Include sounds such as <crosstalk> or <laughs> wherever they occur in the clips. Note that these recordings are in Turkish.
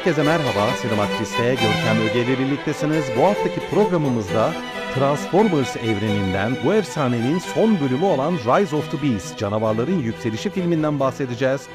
Herkese merhaba, Sinematris'te Görkem Öge birliktesiniz. Bu haftaki programımızda Transformers evreninden bu efsanenin son bölümü olan Rise of the Beast, Canavarların Yükselişi filminden bahsedeceğiz.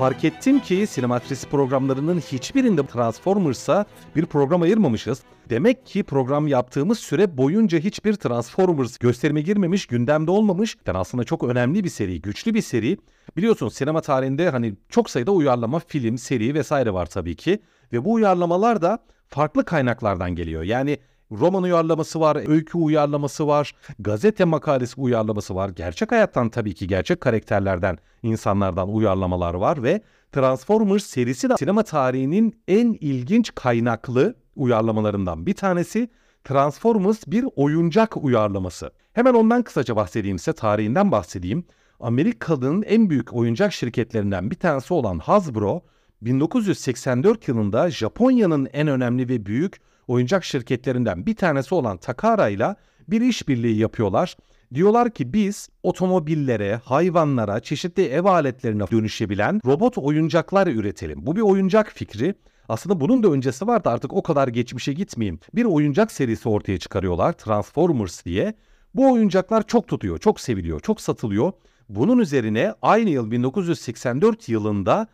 Fark ettim ki Sinematris programlarının hiçbirinde Transformers'a bir program ayırmamışız. Demek ki program yaptığımız süre boyunca hiçbir Transformers gösterime girmemiş, gündemde olmamış. Yani aslında çok önemli bir seri, güçlü bir seri. Biliyorsun sinema tarihinde hani çok sayıda uyarlama, film, seri vesaire var tabii ki. Ve bu uyarlamalar da farklı kaynaklardan geliyor. Yani roman uyarlaması var, öykü uyarlaması var, gazete makalesi uyarlaması var. Gerçek hayattan tabii ki gerçek karakterlerden, insanlardan uyarlamalar var ve Transformers serisi de sinema tarihinin en ilginç kaynaklı uyarlamalarından bir tanesi. Transformers bir oyuncak uyarlaması. Hemen ondan kısaca bahsedeyim size, tarihinden bahsedeyim. Amerika'nın en büyük oyuncak şirketlerinden bir tanesi olan Hasbro, 1984 yılında Japonya'nın en önemli ve büyük oyuncak şirketlerinden bir tanesi olan Takara ile bir işbirliği yapıyorlar. Diyorlar ki biz otomobillere, hayvanlara, çeşitli ev aletlerine dönüşebilen robot oyuncaklar üretelim. Bu bir oyuncak fikri. Aslında bunun da öncesi vardı artık o kadar geçmişe gitmeyeyim. Bir oyuncak serisi ortaya çıkarıyorlar Transformers diye. Bu oyuncaklar çok tutuyor, çok seviliyor, çok satılıyor. Bunun üzerine aynı yıl 1984 yılında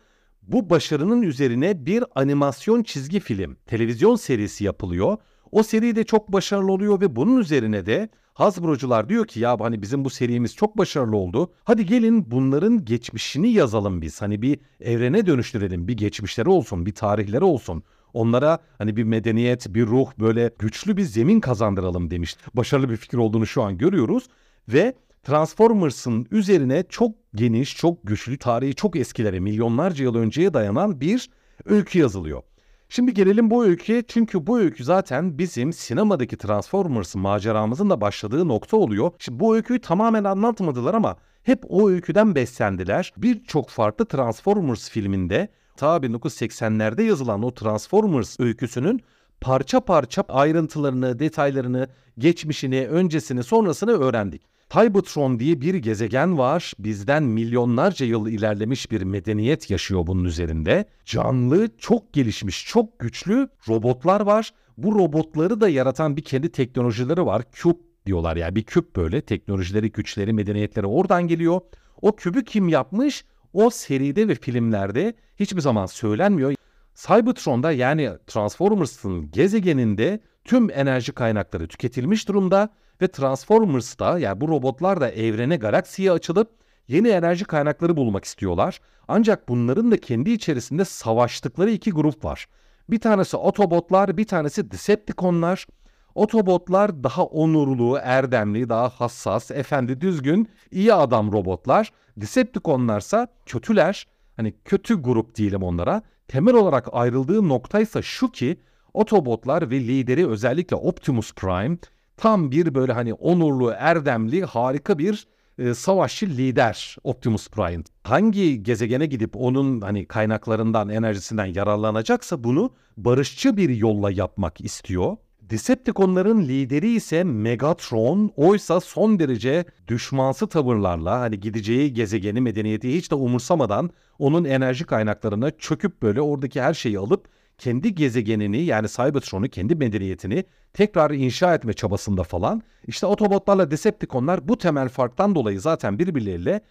bu başarının üzerine bir animasyon çizgi film, televizyon serisi yapılıyor. O seri de çok başarılı oluyor ve bunun üzerine de Hasbro'cular diyor ki ya hani bizim bu serimiz çok başarılı oldu. Hadi gelin bunların geçmişini yazalım biz. Hani bir evrene dönüştürelim. Bir geçmişleri olsun, bir tarihleri olsun. Onlara hani bir medeniyet, bir ruh böyle güçlü bir zemin kazandıralım demiş. Başarılı bir fikir olduğunu şu an görüyoruz ve Transformers'ın üzerine çok geniş, çok güçlü, tarihi çok eskilere, milyonlarca yıl önceye dayanan bir öykü yazılıyor. Şimdi gelelim bu öyküye çünkü bu öykü zaten bizim sinemadaki Transformers maceramızın da başladığı nokta oluyor. Şimdi bu öyküyü tamamen anlatmadılar ama hep o öyküden beslendiler. Birçok farklı Transformers filminde ta 1980'lerde yazılan o Transformers öyküsünün parça parça ayrıntılarını, detaylarını, geçmişini, öncesini, sonrasını öğrendik. Tybertron diye bir gezegen var. Bizden milyonlarca yıl ilerlemiş bir medeniyet yaşıyor bunun üzerinde. Canlı, çok gelişmiş, çok güçlü robotlar var. Bu robotları da yaratan bir kendi teknolojileri var. Küp diyorlar yani bir küp böyle teknolojileri, güçleri, medeniyetleri oradan geliyor. O kübü kim yapmış? O seride ve filmlerde hiçbir zaman söylenmiyor. Cybertron'da yani Transformers'ın gezegeninde tüm enerji kaynakları tüketilmiş durumda ve Transformers'ta yani bu robotlar da evrene galaksiye açılıp yeni enerji kaynakları bulmak istiyorlar. Ancak bunların da kendi içerisinde savaştıkları iki grup var. Bir tanesi Autobotlar, bir tanesi Decepticonlar. Autobotlar daha onurlu, erdemli, daha hassas, efendi, düzgün, iyi adam robotlar. Decepticonlarsa kötüler. Hani kötü grup diyelim onlara. Temel olarak ayrıldığı noktaysa şu ki Autobotlar ve lideri özellikle Optimus Prime tam bir böyle hani onurlu, erdemli, harika bir e, savaşçı lider Optimus Prime. Hangi gezegene gidip onun hani kaynaklarından, enerjisinden yararlanacaksa bunu barışçı bir yolla yapmak istiyor. Decepticonların lideri ise Megatron. Oysa son derece düşmansı tavırlarla hani gideceği gezegeni medeniyeti hiç de umursamadan onun enerji kaynaklarına çöküp böyle oradaki her şeyi alıp kendi gezegenini yani Cybertron'u kendi medeniyetini tekrar inşa etme çabasında falan. İşte Autobotlarla Decepticonlar bu temel farktan dolayı zaten birbirleriyle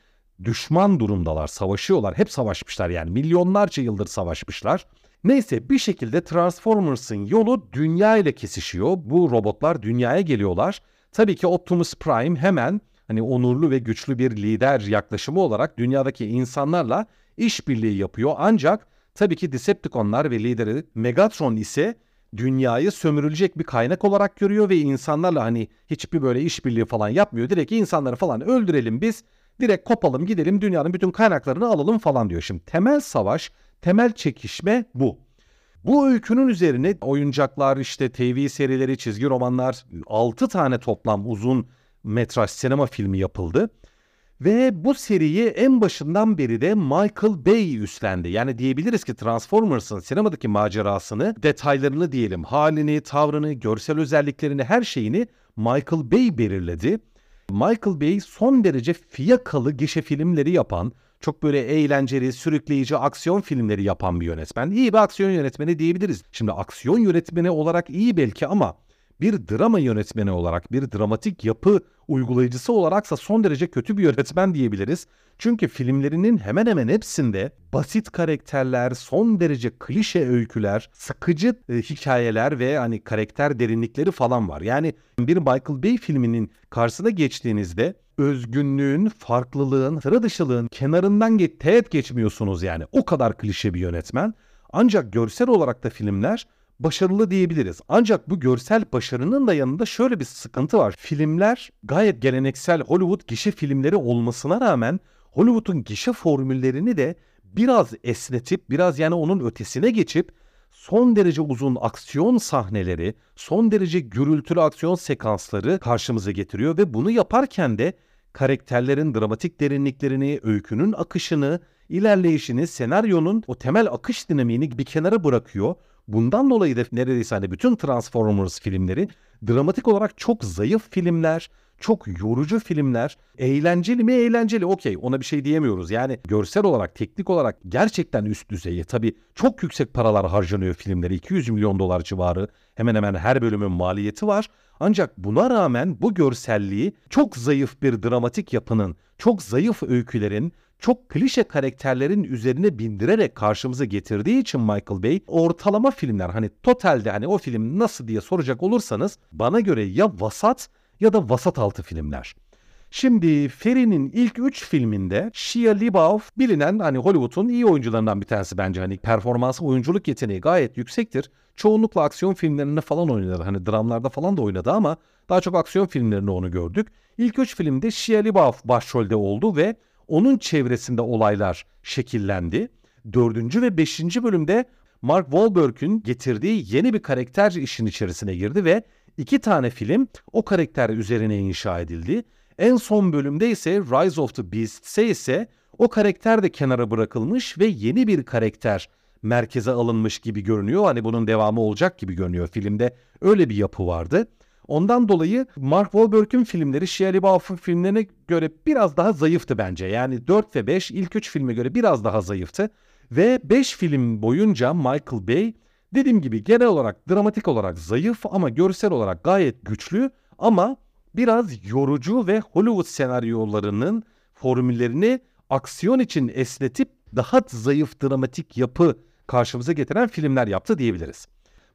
düşman durumdalar, savaşıyorlar. Hep savaşmışlar yani milyonlarca yıldır savaşmışlar. Neyse bir şekilde Transformers'ın yolu dünya ile kesişiyor. Bu robotlar dünyaya geliyorlar. Tabii ki Optimus Prime hemen hani onurlu ve güçlü bir lider yaklaşımı olarak dünyadaki insanlarla işbirliği yapıyor. Ancak tabii ki Decepticonlar ve lideri Megatron ise dünyayı sömürülecek bir kaynak olarak görüyor ve insanlarla hani hiçbir böyle işbirliği falan yapmıyor. Direkt insanları falan öldürelim biz. Direkt kopalım gidelim dünyanın bütün kaynaklarını alalım falan diyor. Şimdi temel savaş, temel çekişme bu. Bu öykünün üzerine oyuncaklar, işte TV serileri, çizgi romanlar, 6 tane toplam uzun metraj sinema filmi yapıldı. Ve bu seriyi en başından beri de Michael Bay üstlendi. Yani diyebiliriz ki Transformers'ın sinemadaki macerasını, detaylarını diyelim, halini, tavrını, görsel özelliklerini, her şeyini Michael Bay belirledi. Michael Bay son derece fiyakalı gişe filmleri yapan, çok böyle eğlenceli, sürükleyici aksiyon filmleri yapan bir yönetmen. İyi bir aksiyon yönetmeni diyebiliriz. Şimdi aksiyon yönetmeni olarak iyi belki ama bir drama yönetmeni olarak, bir dramatik yapı uygulayıcısı olaraksa son derece kötü bir yönetmen diyebiliriz. Çünkü filmlerinin hemen hemen hepsinde basit karakterler, son derece klişe öyküler, sıkıcı e, hikayeler ve hani karakter derinlikleri falan var. Yani bir Michael Bay filminin karşısına geçtiğinizde özgünlüğün, farklılığın, sıra dışılığın kenarından ge- teğet geçmiyorsunuz yani. O kadar klişe bir yönetmen. Ancak görsel olarak da filmler başarılı diyebiliriz. Ancak bu görsel başarının da yanında şöyle bir sıkıntı var. Filmler gayet geleneksel Hollywood gişe filmleri olmasına rağmen Hollywood'un gişe formüllerini de biraz esnetip biraz yani onun ötesine geçip son derece uzun aksiyon sahneleri, son derece gürültülü aksiyon sekansları karşımıza getiriyor ve bunu yaparken de karakterlerin dramatik derinliklerini, öykünün akışını, ilerleyişini, senaryonun o temel akış dinamiğini bir kenara bırakıyor. Bundan dolayı da neredeyse hani bütün Transformers filmleri dramatik olarak çok zayıf filmler, çok yorucu filmler. Eğlenceli mi eğlenceli okey ona bir şey diyemiyoruz. Yani görsel olarak, teknik olarak gerçekten üst düzeyi. Tabii çok yüksek paralar harcanıyor filmleri. 200 milyon dolar civarı hemen hemen her bölümün maliyeti var. Ancak buna rağmen bu görselliği çok zayıf bir dramatik yapının, çok zayıf öykülerin, çok klişe karakterlerin üzerine bindirerek karşımıza getirdiği için Michael Bay ortalama filmler hani totalde hani o film nasıl diye soracak olursanız bana göre ya vasat ya da vasat altı filmler. Şimdi Feri'nin ilk 3 filminde Shia LaBeouf bilinen hani Hollywood'un iyi oyuncularından bir tanesi bence. Hani performansı, oyunculuk yeteneği gayet yüksektir. Çoğunlukla aksiyon filmlerinde falan oynadı. Hani dramlarda falan da oynadı ama daha çok aksiyon filmlerinde onu gördük. İlk 3 filmde Shia LaBeouf başrolde oldu ve onun çevresinde olaylar şekillendi. Dördüncü ve beşinci bölümde Mark Wahlberg'ün getirdiği yeni bir karakter işin içerisine girdi ve iki tane film o karakter üzerine inşa edildi. En son bölümde ise Rise of the Beast'se ise o karakter de kenara bırakılmış ve yeni bir karakter merkeze alınmış gibi görünüyor. Hani bunun devamı olacak gibi görünüyor filmde. Öyle bir yapı vardı. Ondan dolayı Mark Wahlberg'ün filmleri Shia LaBeouf'un filmlerine göre biraz daha zayıftı bence. Yani 4 ve 5 ilk 3 filme göre biraz daha zayıftı. Ve 5 film boyunca Michael Bay dediğim gibi genel olarak dramatik olarak zayıf ama görsel olarak gayet güçlü ama biraz yorucu ve Hollywood senaryolarının formüllerini aksiyon için esnetip daha zayıf dramatik yapı karşımıza getiren filmler yaptı diyebiliriz.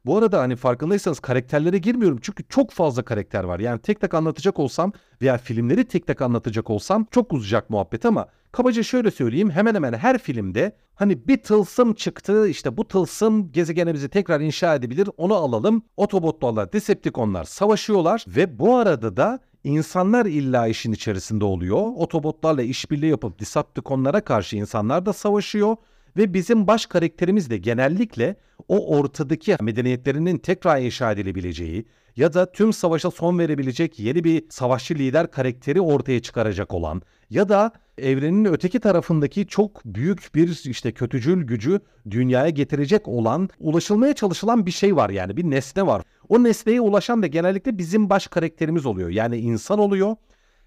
Bu arada hani farkındaysanız karakterlere girmiyorum çünkü çok fazla karakter var. Yani tek tek anlatacak olsam veya filmleri tek tek anlatacak olsam çok uzayacak muhabbet ama kabaca şöyle söyleyeyim hemen hemen her filmde hani bir tılsım çıktı işte bu tılsım gezegenimizi tekrar inşa edebilir onu alalım. Otobotlarla Decepticonlar savaşıyorlar ve bu arada da insanlar illa işin içerisinde oluyor. Otobotlarla işbirliği yapıp Decepticonlara karşı insanlar da savaşıyor ve bizim baş karakterimiz de genellikle o ortadaki medeniyetlerinin tekrar inşa edilebileceği ya da tüm savaşa son verebilecek yeni bir savaşçı lider karakteri ortaya çıkaracak olan ya da evrenin öteki tarafındaki çok büyük bir işte kötücül gücü dünyaya getirecek olan ulaşılmaya çalışılan bir şey var yani bir nesne var. O nesneye ulaşan da genellikle bizim baş karakterimiz oluyor. Yani insan oluyor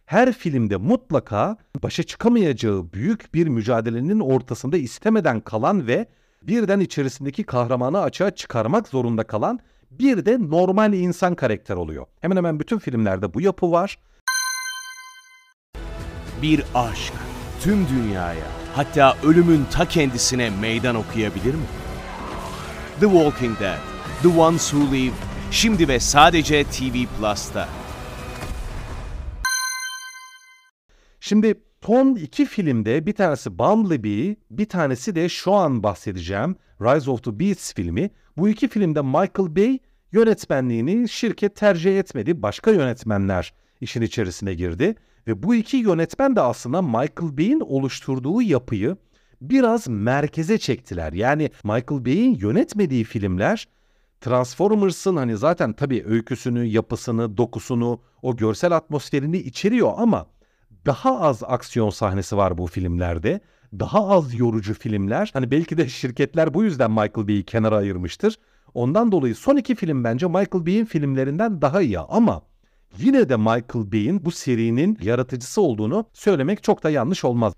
her filmde mutlaka başa çıkamayacağı büyük bir mücadelenin ortasında istemeden kalan ve birden içerisindeki kahramanı açığa çıkarmak zorunda kalan bir de normal insan karakter oluyor. Hemen hemen bütün filmlerde bu yapı var. Bir aşk tüm dünyaya hatta ölümün ta kendisine meydan okuyabilir mi? The Walking Dead, The Ones Who Live, şimdi ve sadece TV Plus'ta. Şimdi son iki filmde bir tanesi Bumblebee, bir tanesi de şu an bahsedeceğim Rise of the Beasts filmi. Bu iki filmde Michael Bay yönetmenliğini şirket tercih etmedi. Başka yönetmenler işin içerisine girdi. Ve bu iki yönetmen de aslında Michael Bay'in oluşturduğu yapıyı biraz merkeze çektiler. Yani Michael Bay'in yönetmediği filmler Transformers'ın hani zaten tabii öyküsünü, yapısını, dokusunu, o görsel atmosferini içeriyor ama daha az aksiyon sahnesi var bu filmlerde. Daha az yorucu filmler. Hani belki de şirketler bu yüzden Michael Bay'i kenara ayırmıştır. Ondan dolayı son iki film bence Michael Bay'in filmlerinden daha iyi ama yine de Michael Bay'in bu serinin yaratıcısı olduğunu söylemek çok da yanlış olmaz.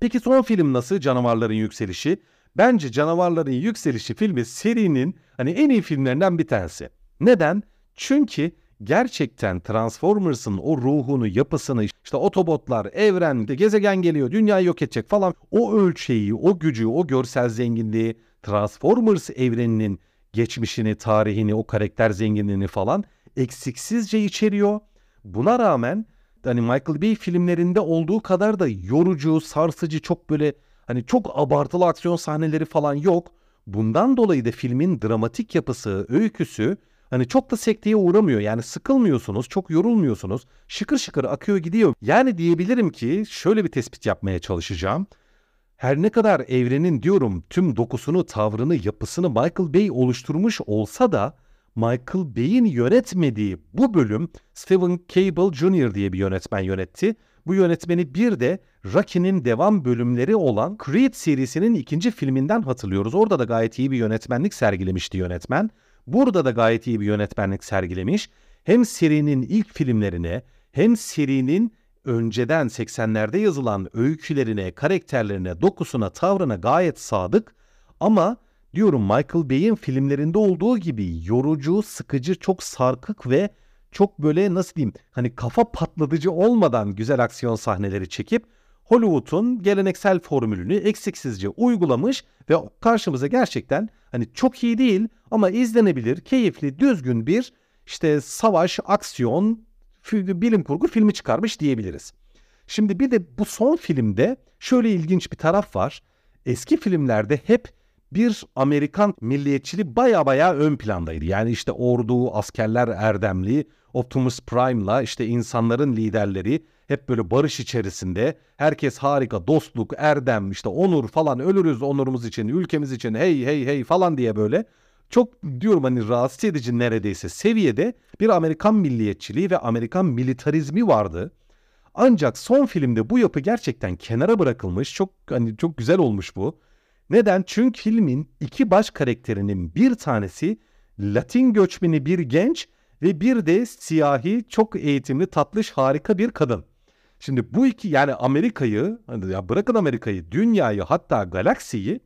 Peki son film nasıl? Canavarların Yükselişi. Bence Canavarların Yükselişi filmi serinin hani en iyi filmlerinden bir tanesi. Neden? Çünkü gerçekten Transformers'ın o ruhunu, yapısını, işte otobotlar, evren, gezegen geliyor, dünyayı yok edecek falan o ölçeği, o gücü, o görsel zenginliği Transformers evreninin geçmişini, tarihini, o karakter zenginliğini falan eksiksizce içeriyor. Buna rağmen hani Michael Bay filmlerinde olduğu kadar da yorucu, sarsıcı, çok böyle hani çok abartılı aksiyon sahneleri falan yok. Bundan dolayı da filmin dramatik yapısı, öyküsü hani çok da sekteye uğramıyor. Yani sıkılmıyorsunuz, çok yorulmuyorsunuz. Şıkır şıkır akıyor gidiyor. Yani diyebilirim ki şöyle bir tespit yapmaya çalışacağım. Her ne kadar evrenin diyorum tüm dokusunu, tavrını, yapısını Michael Bay oluşturmuş olsa da Michael Bay'in yönetmediği bu bölüm Steven Cable Jr. diye bir yönetmen yönetti. Bu yönetmeni bir de Rocky'nin devam bölümleri olan Creed serisinin ikinci filminden hatırlıyoruz. Orada da gayet iyi bir yönetmenlik sergilemişti yönetmen. Burada da gayet iyi bir yönetmenlik sergilemiş. Hem serinin ilk filmlerine hem serinin önceden 80'lerde yazılan öykülerine, karakterlerine, dokusuna, tavrına gayet sadık ama diyorum Michael Bay'in filmlerinde olduğu gibi yorucu, sıkıcı, çok sarkık ve çok böyle nasıl diyeyim hani kafa patlatıcı olmadan güzel aksiyon sahneleri çekip Hollywood'un geleneksel formülünü eksiksizce uygulamış ve karşımıza gerçekten hani çok iyi değil ama izlenebilir, keyifli, düzgün bir işte savaş, aksiyon, bilim kurgu filmi çıkarmış diyebiliriz. Şimdi bir de bu son filmde şöyle ilginç bir taraf var. Eski filmlerde hep bir Amerikan milliyetçiliği baya baya ön plandaydı. Yani işte ordu, askerler erdemli, Optimus Prime'la işte insanların liderleri hep böyle barış içerisinde. Herkes harika, dostluk, erdem, işte onur falan ölürüz onurumuz için, ülkemiz için hey hey hey falan diye böyle çok diyorum hani rahatsız edici neredeyse seviyede bir Amerikan milliyetçiliği ve Amerikan militarizmi vardı. Ancak son filmde bu yapı gerçekten kenara bırakılmış. Çok hani çok güzel olmuş bu. Neden? Çünkü filmin iki baş karakterinin bir tanesi Latin göçmeni bir genç ve bir de siyahi, çok eğitimli, tatlış, harika bir kadın. Şimdi bu iki yani Amerika'yı, hani ya bırakın Amerika'yı, dünyayı hatta galaksiyi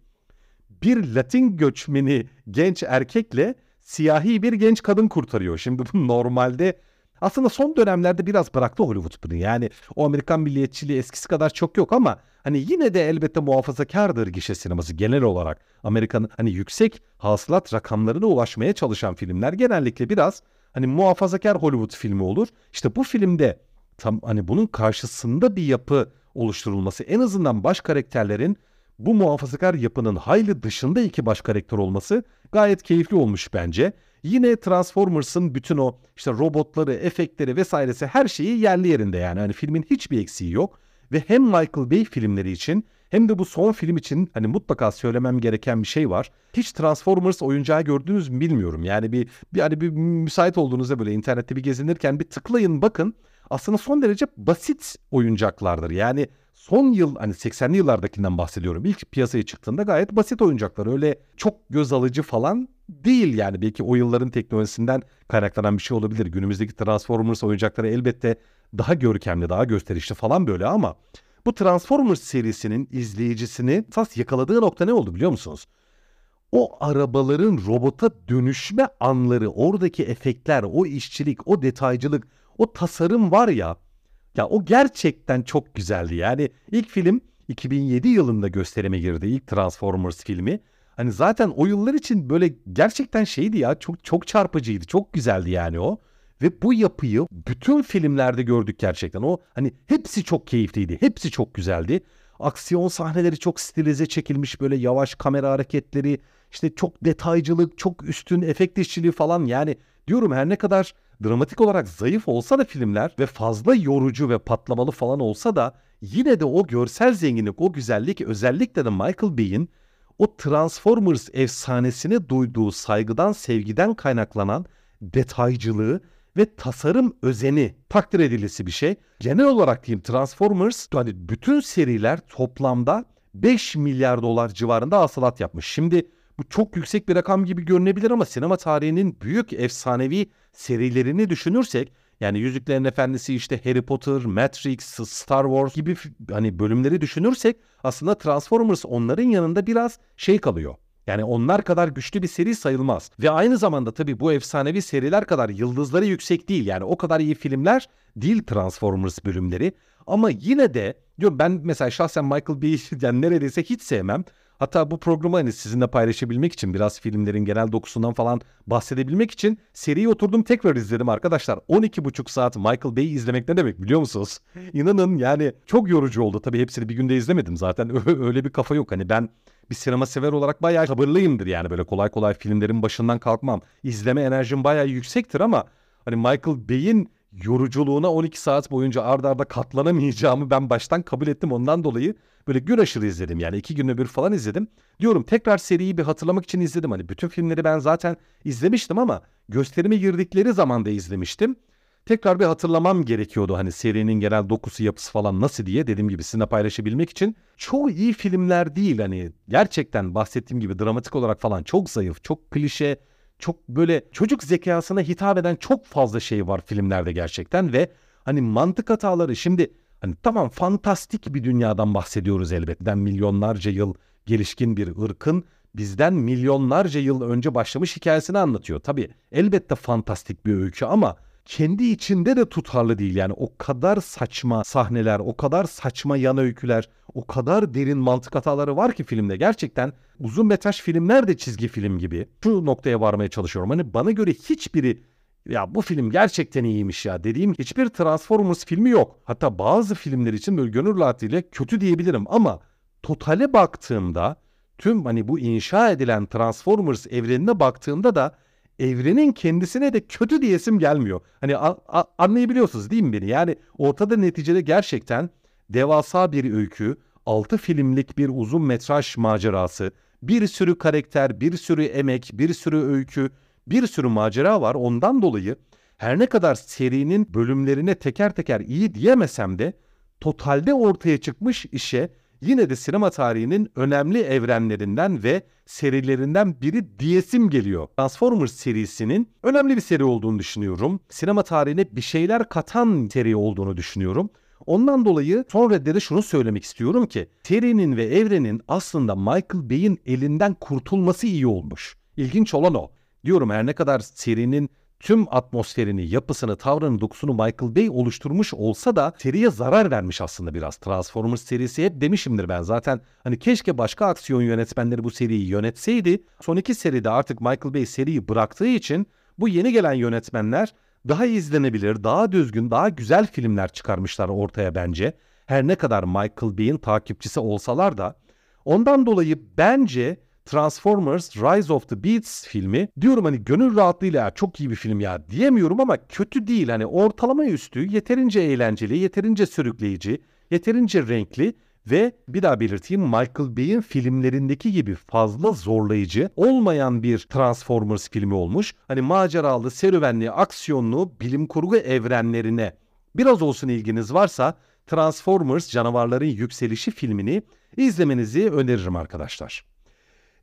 bir Latin göçmeni genç erkekle siyahi bir genç kadın kurtarıyor. Şimdi bu normalde aslında son dönemlerde biraz bıraktı Hollywood bunu. Yani o Amerikan milliyetçiliği eskisi kadar çok yok ama hani yine de elbette muhafazakardır gişe sineması genel olarak. Amerika'nın hani yüksek hasılat rakamlarına ulaşmaya çalışan filmler genellikle biraz hani muhafazakar Hollywood filmi olur. İşte bu filmde tam hani bunun karşısında bir yapı oluşturulması en azından baş karakterlerin bu muhafazakar yapının hayli dışında iki baş karakter olması gayet keyifli olmuş bence. Yine Transformers'ın bütün o işte robotları, efektleri vesairesi her şeyi yerli yerinde yani. Hani filmin hiçbir eksiği yok. Ve hem Michael Bay filmleri için hem de bu son film için hani mutlaka söylemem gereken bir şey var. Hiç Transformers oyuncağı gördünüz mü bilmiyorum. Yani bir, bir hani bir müsait olduğunuzda böyle internette bir gezinirken bir tıklayın bakın. Aslında son derece basit oyuncaklardır. Yani son yıl hani 80'li yıllardakinden bahsediyorum. İlk piyasaya çıktığında gayet basit oyuncaklar. Öyle çok göz alıcı falan değil yani. Belki o yılların teknolojisinden kaynaklanan bir şey olabilir. Günümüzdeki Transformers oyuncakları elbette daha görkemli, daha gösterişli falan böyle ama bu Transformers serisinin izleyicisini tas yakaladığı nokta ne oldu biliyor musunuz? O arabaların robota dönüşme anları, oradaki efektler, o işçilik, o detaycılık, o tasarım var ya ya o gerçekten çok güzeldi. Yani ilk film 2007 yılında gösterime girdi. ilk Transformers filmi. Hani zaten o yıllar için böyle gerçekten şeydi ya çok çok çarpıcıydı. Çok güzeldi yani o. Ve bu yapıyı bütün filmlerde gördük gerçekten. O hani hepsi çok keyifliydi. Hepsi çok güzeldi. Aksiyon sahneleri çok stilize çekilmiş böyle yavaş kamera hareketleri, işte çok detaycılık, çok üstün efekt işçiliği falan yani Diyorum her ne kadar dramatik olarak zayıf olsa da filmler ve fazla yorucu ve patlamalı falan olsa da yine de o görsel zenginlik, o güzellik özellikle de Michael Bay'in o Transformers efsanesine duyduğu saygıdan, sevgiden kaynaklanan detaycılığı ve tasarım özeni takdir edilisi bir şey. Genel olarak diyeyim Transformers hani bütün seriler toplamda 5 milyar dolar civarında hasılat yapmış. Şimdi bu çok yüksek bir rakam gibi görünebilir ama sinema tarihinin büyük efsanevi serilerini düşünürsek yani Yüzüklerin Efendisi işte Harry Potter, Matrix, Star Wars gibi hani bölümleri düşünürsek aslında Transformers onların yanında biraz şey kalıyor. Yani onlar kadar güçlü bir seri sayılmaz. Ve aynı zamanda tabii bu efsanevi seriler kadar yıldızları yüksek değil. Yani o kadar iyi filmler değil Transformers bölümleri. Ama yine de diyorum ben mesela şahsen Michael Bay'i <laughs> yani neredeyse hiç sevmem. Hatta bu programı hani sizinle paylaşabilmek için biraz filmlerin genel dokusundan falan bahsedebilmek için seriyi oturdum tekrar izledim arkadaşlar. 12,5 saat Michael Bay'i izlemek ne demek biliyor musunuz? İnanın yani çok yorucu oldu. Tabii hepsini bir günde izlemedim zaten <laughs> öyle bir kafa yok. Hani ben bir sinema sever olarak bayağı sabırlıyımdır yani böyle kolay kolay filmlerin başından kalkmam. İzleme enerjim bayağı yüksektir ama hani Michael Bay'in yoruculuğuna 12 saat boyunca ardarda arda katlanamayacağımı ben baştan kabul ettim. Ondan dolayı böyle gün aşırı izledim yani iki günde bir falan izledim. Diyorum tekrar seriyi bir hatırlamak için izledim. Hani bütün filmleri ben zaten izlemiştim ama gösterime girdikleri zaman da izlemiştim. Tekrar bir hatırlamam gerekiyordu hani serinin genel dokusu yapısı falan nasıl diye dediğim gibi sizinle paylaşabilmek için. Çoğu iyi filmler değil hani gerçekten bahsettiğim gibi dramatik olarak falan çok zayıf, çok klişe, çok böyle çocuk zekasına hitap eden çok fazla şey var filmlerde gerçekten ve hani mantık hataları şimdi hani tamam fantastik bir dünyadan bahsediyoruz elbette. Milyonlarca yıl gelişkin bir ırkın bizden milyonlarca yıl önce başlamış hikayesini anlatıyor. Tabii elbette fantastik bir öykü ama kendi içinde de tutarlı değil. Yani o kadar saçma sahneler, o kadar saçma yan öyküler, o kadar derin mantık hataları var ki filmde. Gerçekten uzun metraj filmler de çizgi film gibi. Şu noktaya varmaya çalışıyorum. Hani bana göre hiçbiri ya bu film gerçekten iyiymiş ya dediğim hiçbir Transformers filmi yok. Hatta bazı filmler için böyle gönül rahatlığıyla kötü diyebilirim ama totale baktığımda tüm hani bu inşa edilen Transformers evrenine baktığımda da evrenin kendisine de kötü diyesim gelmiyor. Hani a- a- anlayabiliyorsunuz değil mi beni? Yani ortada neticede gerçekten devasa bir öykü, 6 filmlik bir uzun metraj macerası, bir sürü karakter, bir sürü emek, bir sürü öykü, bir sürü macera var. Ondan dolayı her ne kadar serinin bölümlerine teker teker iyi diyemesem de totalde ortaya çıkmış işe yine de sinema tarihinin önemli evrenlerinden ve serilerinden biri diyesim geliyor. Transformers serisinin önemli bir seri olduğunu düşünüyorum. Sinema tarihine bir şeyler katan seri olduğunu düşünüyorum. Ondan dolayı son reddede şunu söylemek istiyorum ki serinin ve evrenin aslında Michael Bay'in elinden kurtulması iyi olmuş. İlginç olan o. Diyorum her ne kadar serinin tüm atmosferini, yapısını, tavrını, dokusunu Michael Bay oluşturmuş olsa da seriye zarar vermiş aslında biraz. Transformers serisi hep demişimdir ben zaten. Hani keşke başka aksiyon yönetmenleri bu seriyi yönetseydi. Son iki seride artık Michael Bay seriyi bıraktığı için bu yeni gelen yönetmenler daha izlenebilir, daha düzgün, daha güzel filmler çıkarmışlar ortaya bence. Her ne kadar Michael Bay'in takipçisi olsalar da ondan dolayı bence Transformers Rise of the Beasts filmi diyorum hani gönül rahatlığıyla çok iyi bir film ya diyemiyorum ama kötü değil hani ortalama üstü yeterince eğlenceli, yeterince sürükleyici, yeterince renkli ve bir daha belirteyim Michael Bay'in filmlerindeki gibi fazla zorlayıcı olmayan bir Transformers filmi olmuş. Hani maceralı, serüvenli, aksiyonlu, bilim kurgu evrenlerine biraz olsun ilginiz varsa Transformers Canavarların Yükselişi filmini izlemenizi öneririm arkadaşlar.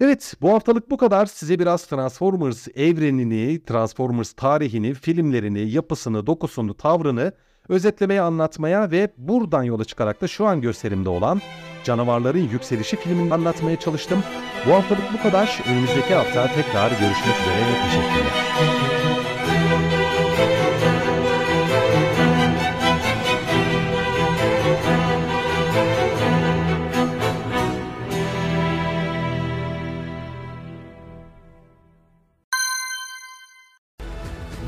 Evet bu haftalık bu kadar. Size biraz Transformers evrenini, Transformers tarihini, filmlerini, yapısını, dokusunu, tavrını özetlemeye, anlatmaya ve buradan yola çıkarak da şu an gösterimde olan Canavarların Yükselişi filmini anlatmaya çalıştım. Bu haftalık bu kadar. Önümüzdeki hafta tekrar görüşmek üzere. Teşekkürler.